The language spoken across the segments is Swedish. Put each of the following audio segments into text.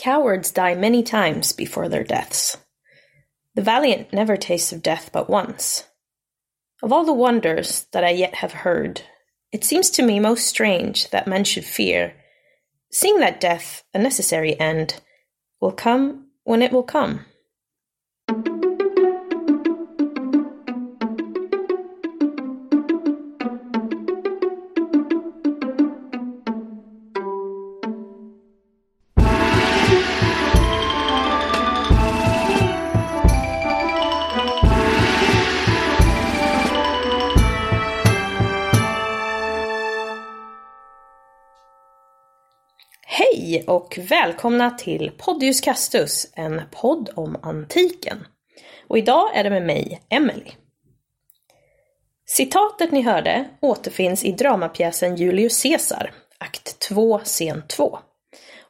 Cowards die many times before their deaths. The valiant never taste of death but once. Of all the wonders that I yet have heard, it seems to me most strange that men should fear, seeing that death, a necessary end, will come when it will come. Hej och välkomna till Podius Castus, en podd om antiken. Och idag är det med mig, Emily. Citatet ni hörde återfinns i dramapjäsen Julius Caesar, akt 2, scen 2.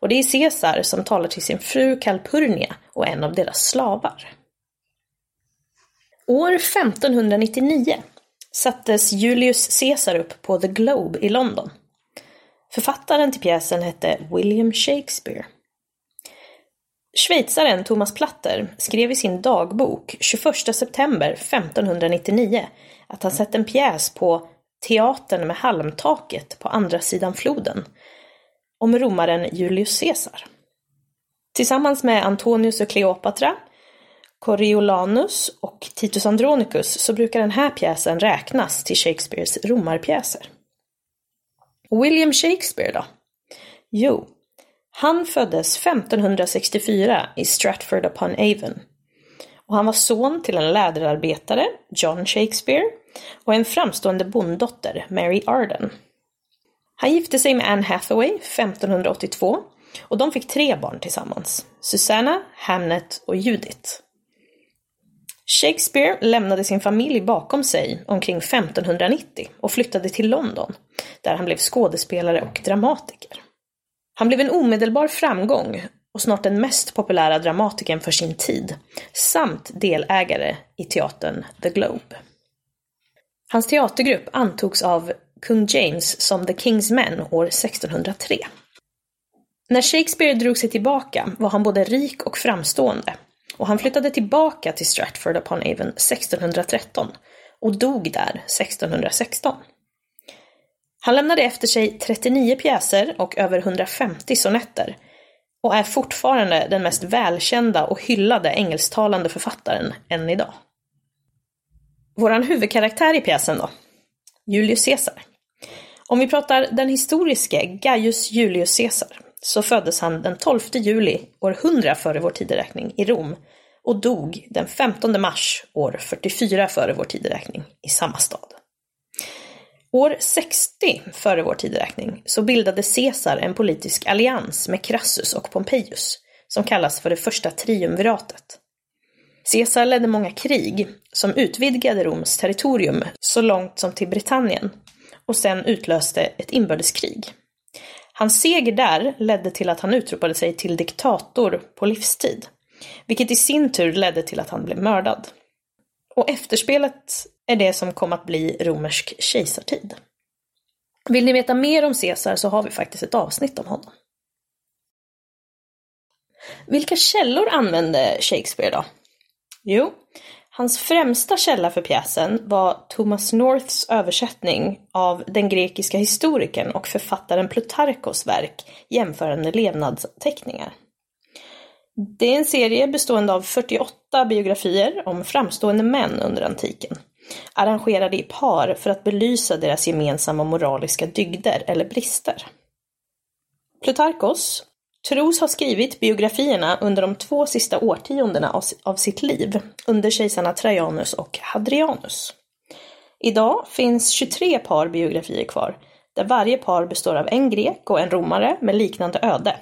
Och det är Caesar som talar till sin fru Calpurnia och en av deras slavar. År 1599 sattes Julius Caesar upp på The Globe i London. Författaren till pjäsen hette William Shakespeare. Schweizaren Thomas Platter skrev i sin dagbok 21 september 1599 att han sett en pjäs på Teatern med halmtaket på andra sidan floden om romaren Julius Caesar. Tillsammans med Antonius och Kleopatra, Coriolanus och Titus Andronicus så brukar den här pjäsen räknas till Shakespeares romarpjäser. William Shakespeare då? Jo, han föddes 1564 i Stratford upon Avon. Och han var son till en läderarbetare, John Shakespeare, och en framstående bonddotter, Mary Arden. Han gifte sig med Anne Hathaway 1582 och de fick tre barn tillsammans, Susanna, Hamnet och Judith. Shakespeare lämnade sin familj bakom sig omkring 1590 och flyttade till London, där han blev skådespelare och dramatiker. Han blev en omedelbar framgång och snart den mest populära dramatikern för sin tid, samt delägare i teatern The Globe. Hans teatergrupp antogs av kung James som The King's Men år 1603. När Shakespeare drog sig tillbaka var han både rik och framstående och han flyttade tillbaka till Stratford upon Avon 1613 och dog där 1616. Han lämnade efter sig 39 pjäser och över 150 sonetter och är fortfarande den mest välkända och hyllade engelsktalande författaren än idag. Våran huvudkaraktär i pjäsen då? Julius Caesar. Om vi pratar den historiske Gaius Julius Caesar så föddes han den 12 juli år 100 före vår tideräkning i Rom och dog den 15 mars år 44 före vår tideräkning i samma stad. År 60 före vår tideräkning så bildade Caesar en politisk allians med Crassus och Pompeius som kallas för det första triumviratet. Caesar ledde många krig som utvidgade Roms territorium så långt som till Britannien och sen utlöste ett inbördeskrig. Hans seger där ledde till att han utropade sig till diktator på livstid, vilket i sin tur ledde till att han blev mördad. Och efterspelet är det som kom att bli romersk kejsartid. Vill ni veta mer om Caesar så har vi faktiskt ett avsnitt om honom. Vilka källor använde Shakespeare då? Jo, Hans främsta källa för pjäsen var Thomas Norths översättning av den grekiska historikern och författaren Plutarkos verk Jämförande levnadsteckningar. Det är en serie bestående av 48 biografier om framstående män under antiken, arrangerade i par för att belysa deras gemensamma moraliska dygder eller brister. Plutarkos, tros ha skrivit biografierna under de två sista årtiondena av, av sitt liv, under kejsarna Trajanus och Hadrianus. Idag finns 23 par biografier kvar, där varje par består av en grek och en romare med liknande öde.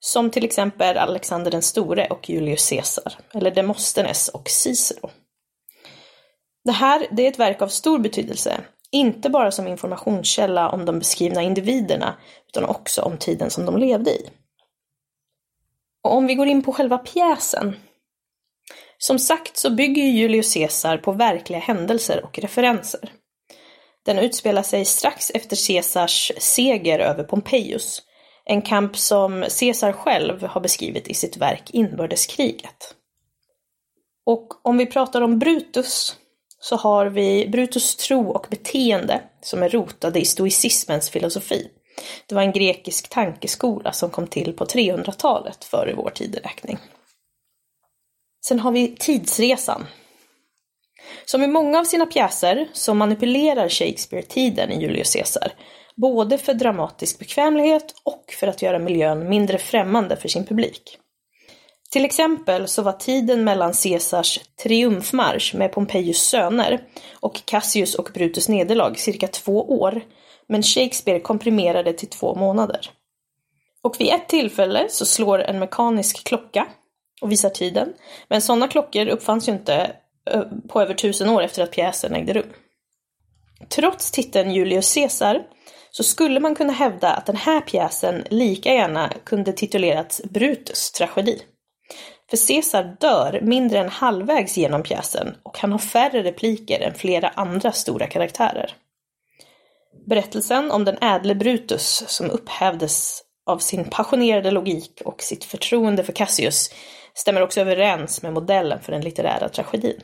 Som till exempel Alexander den store och Julius Caesar, eller Demosthenes och Cicero. Det här det är ett verk av stor betydelse, inte bara som informationskälla om de beskrivna individerna, utan också om tiden som de levde i. Och om vi går in på själva pjäsen. Som sagt så bygger Julius Caesar på verkliga händelser och referenser. Den utspelar sig strax efter Caesars seger över Pompejus, En kamp som Caesar själv har beskrivit i sitt verk Inbördeskriget. Och om vi pratar om Brutus så har vi Brutus tro och beteende som är rotade i stoicismens filosofi. Det var en grekisk tankeskola som kom till på 300-talet före vår tideräkning. Sen har vi Tidsresan. Som i många av sina pjäser så manipulerar Shakespeare tiden i Julius Caesar, både för dramatisk bekvämlighet och för att göra miljön mindre främmande för sin publik. Till exempel så var tiden mellan Caesars triumfmarsch med Pompejus söner och Cassius och Brutus nederlag cirka två år, men Shakespeare komprimerade till två månader. Och vid ett tillfälle så slår en mekanisk klocka och visar tiden, men sådana klockor uppfanns ju inte på över tusen år efter att pjäsen ägde rum. Trots titeln Julius Caesar så skulle man kunna hävda att den här pjäsen lika gärna kunde titulerats Brutus tragedi. För Caesar dör mindre än halvvägs genom pjäsen och han har färre repliker än flera andra stora karaktärer. Berättelsen om den ädle Brutus som upphävdes av sin passionerade logik och sitt förtroende för Cassius stämmer också överens med modellen för den litterära tragedin.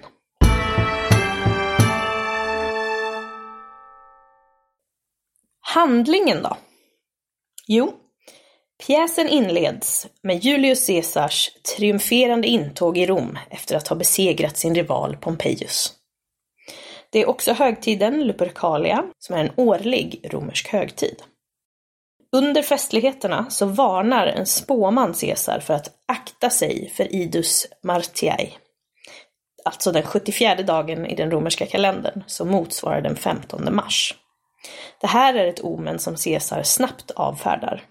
Handlingen då? Jo, pjäsen inleds med Julius Caesars triumferande intåg i Rom efter att ha besegrat sin rival Pompejus. Det är också högtiden Lupercalia, som är en årlig romersk högtid. Under festligheterna så varnar en spåman Caesar för att akta sig för Idus Martiae, alltså den 74 dagen i den romerska kalendern som motsvarar den 15 mars. Det här är ett omen som Caesar snabbt avfärdar.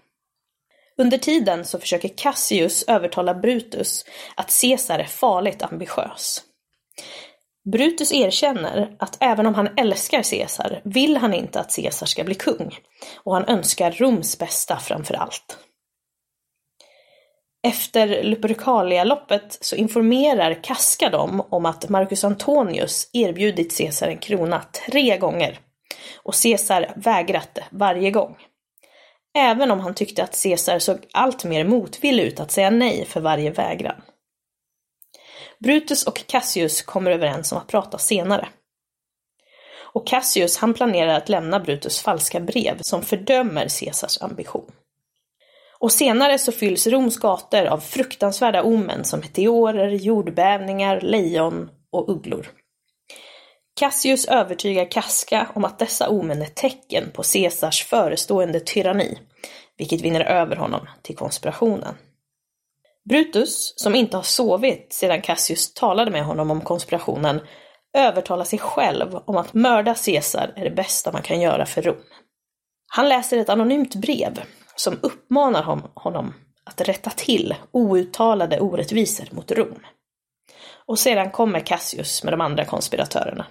Under tiden så försöker Cassius övertala Brutus att Caesar är farligt ambitiös. Brutus erkänner att även om han älskar Caesar vill han inte att Caesar ska bli kung och han önskar Roms bästa framför allt. Efter Lupercalia-loppet så informerar Casca dem om att Marcus Antonius erbjudit Caesar en krona tre gånger och Caesar vägrat det varje gång. Även om han tyckte att Caesar såg allt mer motvillig ut att säga nej för varje vägran. Brutus och Cassius kommer överens om att prata senare. Och Cassius han planerar att lämna Brutus falska brev som fördömer Caesars ambition. Och senare så fylls Roms gator av fruktansvärda omen som meteorer, jordbävningar, lejon och ugglor. Cassius övertygar Casca om att dessa omen är tecken på Caesars förestående tyranni, vilket vinner över honom till konspirationen. Brutus, som inte har sovit sedan Cassius talade med honom om konspirationen, övertalar sig själv om att mörda Caesar är det bästa man kan göra för Rom. Han läser ett anonymt brev som uppmanar honom att rätta till outtalade orättvisor mot Rom. Och sedan kommer Cassius med de andra konspiratörerna.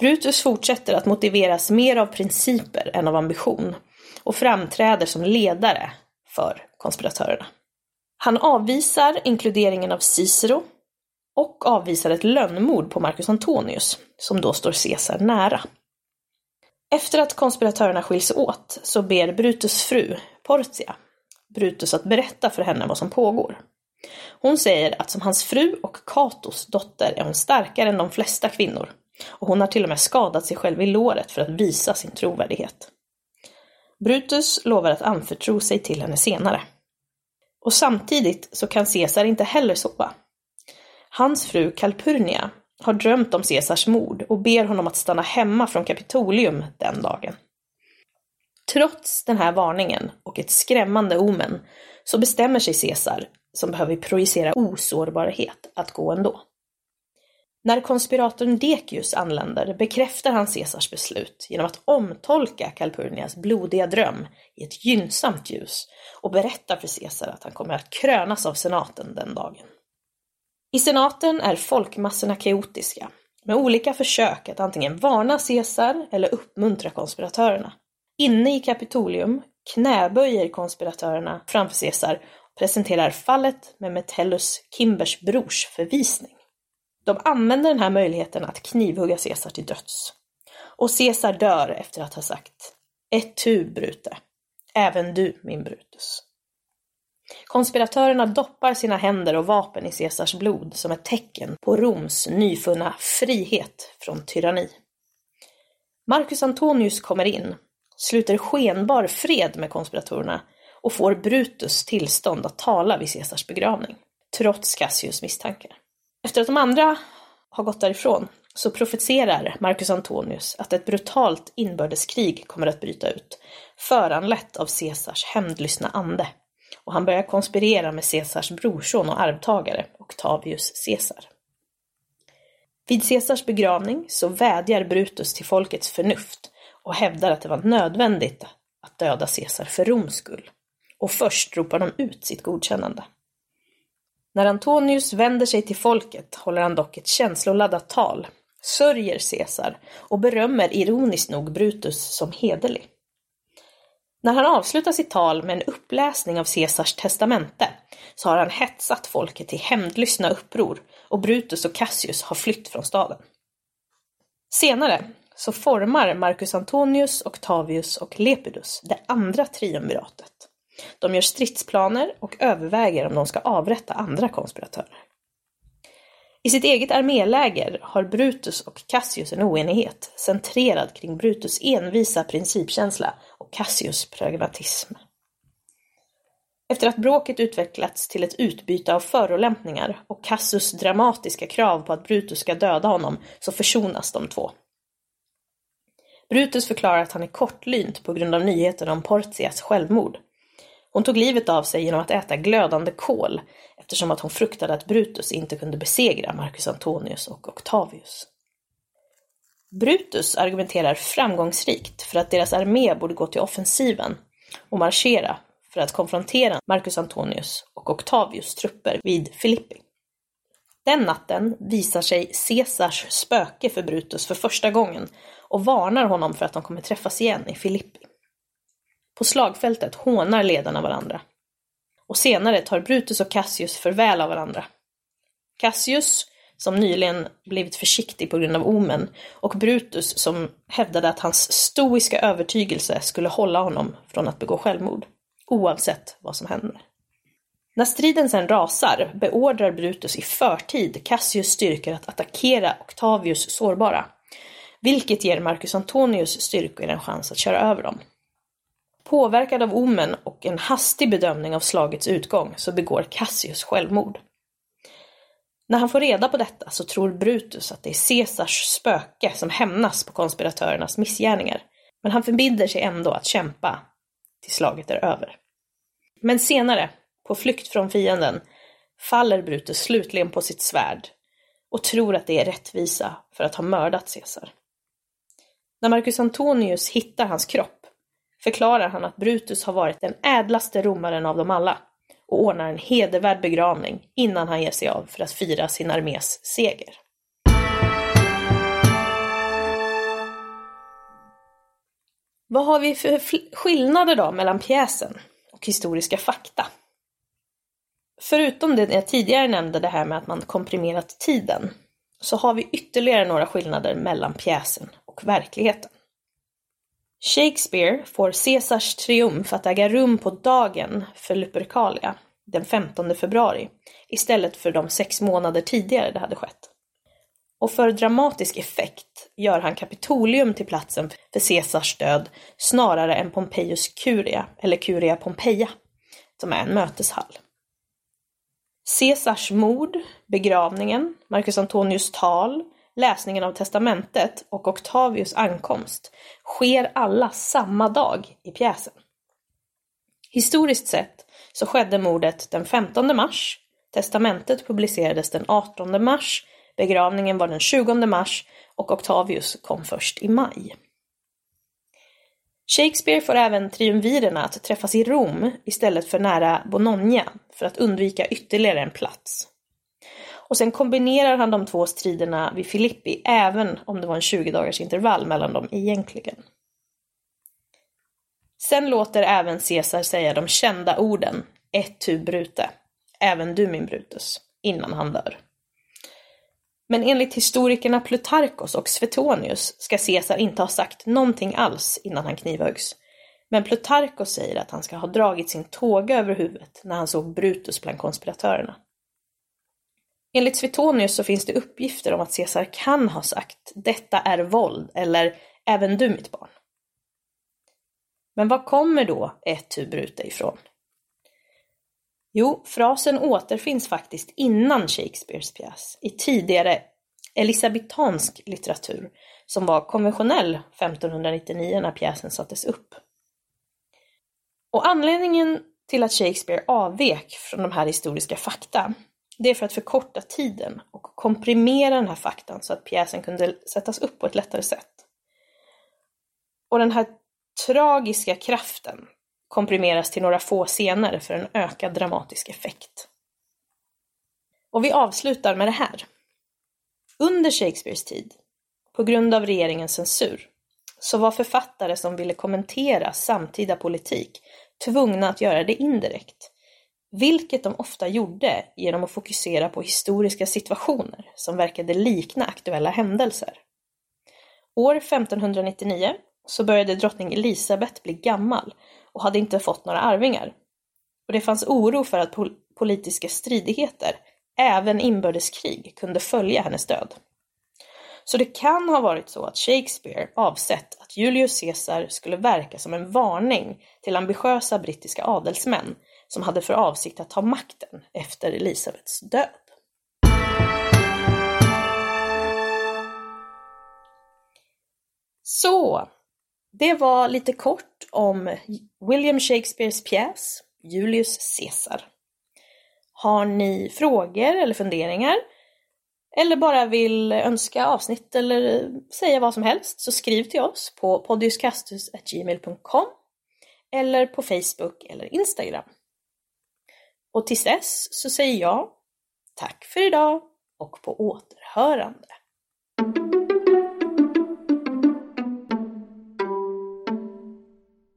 Brutus fortsätter att motiveras mer av principer än av ambition och framträder som ledare för konspiratörerna. Han avvisar inkluderingen av Cicero och avvisar ett lönnmord på Marcus Antonius, som då står Caesar nära. Efter att konspiratörerna skiljs åt så ber Brutus fru, Portia, Brutus att berätta för henne vad som pågår. Hon säger att som hans fru och Catos dotter är hon starkare än de flesta kvinnor och hon har till och med skadat sig själv i låret för att visa sin trovärdighet. Brutus lovar att anförtro sig till henne senare. Och samtidigt så kan Caesar inte heller sova. Hans fru Calpurnia har drömt om Caesars mord och ber honom att stanna hemma från Kapitolium den dagen. Trots den här varningen och ett skrämmande omen så bestämmer sig Caesar, som behöver projicera osårbarhet, att gå ändå. När konspiratorn Dekius anländer bekräftar han Caesars beslut genom att omtolka Calpurnias blodiga dröm i ett gynnsamt ljus och berättar för Caesar att han kommer att krönas av senaten den dagen. I senaten är folkmassorna kaotiska, med olika försök att antingen varna Caesar eller uppmuntra konspiratörerna. Inne i Kapitolium knäböjer konspiratörerna framför Caesar och presenterar fallet med Metellus Kimbers brors förvisning. De använder den här möjligheten att knivhugga Caesar till döds. Och Caesar dör efter att ha sagt ett tu brute. även du, min Brutus. Konspiratörerna doppar sina händer och vapen i Caesars blod som ett tecken på Roms nyfunna frihet från tyranni. Marcus Antonius kommer in, sluter skenbar fred med konspiratorerna och får Brutus tillstånd att tala vid Caesars begravning, trots Cassius misstankar. Efter att de andra har gått därifrån så profeterar Marcus Antonius att ett brutalt inbördeskrig kommer att bryta ut, föranlett av Caesars hämndlystna ande. Och han börjar konspirera med Caesars brorson och arvtagare, Octavius Caesar. Vid Caesars begravning så vädjar Brutus till folkets förnuft och hävdar att det var nödvändigt att döda Caesar för Roms skull. Och först ropar de ut sitt godkännande. När Antonius vänder sig till folket håller han dock ett känsloladdat tal, sörjer Caesar och berömmer ironiskt nog Brutus som hederlig. När han avslutar sitt tal med en uppläsning av Caesars testamente så har han hetsat folket till hämndlystna uppror och Brutus och Cassius har flytt från staden. Senare så formar Marcus Antonius, Octavius och Lepidus det andra triumviratet. De gör stridsplaner och överväger om de ska avrätta andra konspiratörer. I sitt eget arméläger har Brutus och Cassius en oenighet, centrerad kring Brutus envisa principkänsla och Cassius pragmatism. Efter att bråket utvecklats till ett utbyte av förolämpningar och Cassius dramatiska krav på att Brutus ska döda honom så försonas de två. Brutus förklarar att han är kortlynt på grund av nyheten om Portias självmord. Hon tog livet av sig genom att äta glödande kol eftersom att hon fruktade att Brutus inte kunde besegra Marcus Antonius och Octavius. Brutus argumenterar framgångsrikt för att deras armé borde gå till offensiven och marschera för att konfrontera Marcus Antonius och Octavius trupper vid Filippi. Den natten visar sig Caesars spöke för Brutus för första gången och varnar honom för att de kommer träffas igen i Filippi. På slagfältet hånar ledarna varandra. Och senare tar Brutus och Cassius förväl av varandra. Cassius, som nyligen blivit försiktig på grund av omen, och Brutus som hävdade att hans stoiska övertygelse skulle hålla honom från att begå självmord, oavsett vad som händer. När striden sen rasar beordrar Brutus i förtid Cassius styrkor att attackera Octavius sårbara, vilket ger Marcus Antonius styrkor en chans att köra över dem. Påverkad av omen och en hastig bedömning av slagets utgång så begår Cassius självmord. När han får reda på detta så tror Brutus att det är Caesars spöke som hämnas på konspiratörernas missgärningar. Men han förbinder sig ändå att kämpa tills slaget är över. Men senare, på flykt från fienden, faller Brutus slutligen på sitt svärd och tror att det är rättvisa för att ha mördat Caesar. När Marcus Antonius hittar hans kropp förklarar han att Brutus har varit den ädlaste romaren av dem alla och ordnar en hedervärd begravning innan han ger sig av för att fira sin armés seger. Vad har vi för skillnader då mellan pjäsen och historiska fakta? Förutom det jag tidigare nämnde, det här med att man komprimerat tiden, så har vi ytterligare några skillnader mellan pjäsen och verkligheten. Shakespeare får Caesars triumf att äga rum på dagen för Lupercalia, den 15 februari, istället för de sex månader tidigare det hade skett. Och för dramatisk effekt gör han Kapitolium till platsen för Caesars död snarare än Pompejus Curia, eller Curia Pompeia, som är en möteshall. Caesars mord, begravningen, Marcus Antonius tal, läsningen av testamentet och Octavius ankomst sker alla samma dag i pjäsen. Historiskt sett så skedde mordet den 15 mars, testamentet publicerades den 18 mars, begravningen var den 20 mars och Octavius kom först i maj. Shakespeare får även triumvirerna att träffas i Rom istället för nära Bologna för att undvika ytterligare en plats. Och sen kombinerar han de två striderna vid Filippi, även om det var en 20 dagars intervall mellan dem egentligen. Sen låter även Caesar säga de kända orden ett tu brute, även du min Brutus, innan han dör. Men enligt historikerna Plutarkos och Svetonius ska Caesar inte ha sagt någonting alls innan han knivhöggs. Men Plutarkos säger att han ska ha dragit sin tåga över huvudet när han såg Brutus bland konspiratörerna. Enligt Svetonius så finns det uppgifter om att Caesar kan ha sagt ”detta är våld” eller ”även du mitt barn”. Men var kommer då ett tu brute ifrån? Jo, frasen återfinns faktiskt innan Shakespeares pjäs, i tidigare elisabetansk litteratur som var konventionell 1599 när pjäsen sattes upp. Och anledningen till att Shakespeare avvek från de här historiska fakta, det är för att förkorta tiden och komprimera den här faktan så att pjäsen kunde sättas upp på ett lättare sätt. Och den här tragiska kraften komprimeras till några få scener för en ökad dramatisk effekt. Och vi avslutar med det här. Under Shakespeares tid, på grund av regeringens censur, så var författare som ville kommentera samtida politik tvungna att göra det indirekt, vilket de ofta gjorde genom att fokusera på historiska situationer som verkade likna aktuella händelser. År 1599 så började drottning Elisabet bli gammal och hade inte fått några arvingar. Och det fanns oro för att pol politiska stridigheter, även inbördeskrig, kunde följa hennes död. Så det kan ha varit så att Shakespeare avsett att Julius Caesar skulle verka som en varning till ambitiösa brittiska adelsmän som hade för avsikt att ta makten efter Elisabets död. Så, det var lite kort om William Shakespeares pjäs Julius Caesar. Har ni frågor eller funderingar eller bara vill önska avsnitt eller säga vad som helst så skriv till oss på podiuscastus.gmail.com eller på Facebook eller Instagram. Och tills dess så säger jag tack för idag och på återhörande.